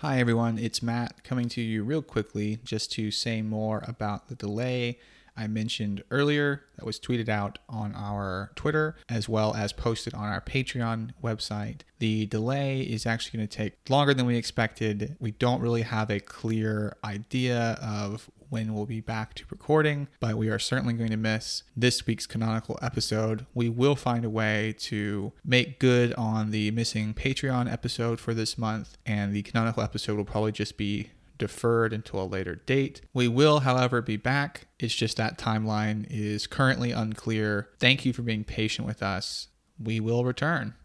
Hi, everyone. It's Matt coming to you real quickly just to say more about the delay I mentioned earlier that was tweeted out on our Twitter as well as posted on our Patreon website. The delay is actually going to take longer than we expected. We don't really have a clear idea of when we'll be back to recording, but we are certainly going to miss this week's canonical episode. We will find a way to make good on the missing Patreon episode for this month, and the canonical episode will probably just be deferred until a later date. We will, however, be back. It's just that timeline is currently unclear. Thank you for being patient with us. We will return.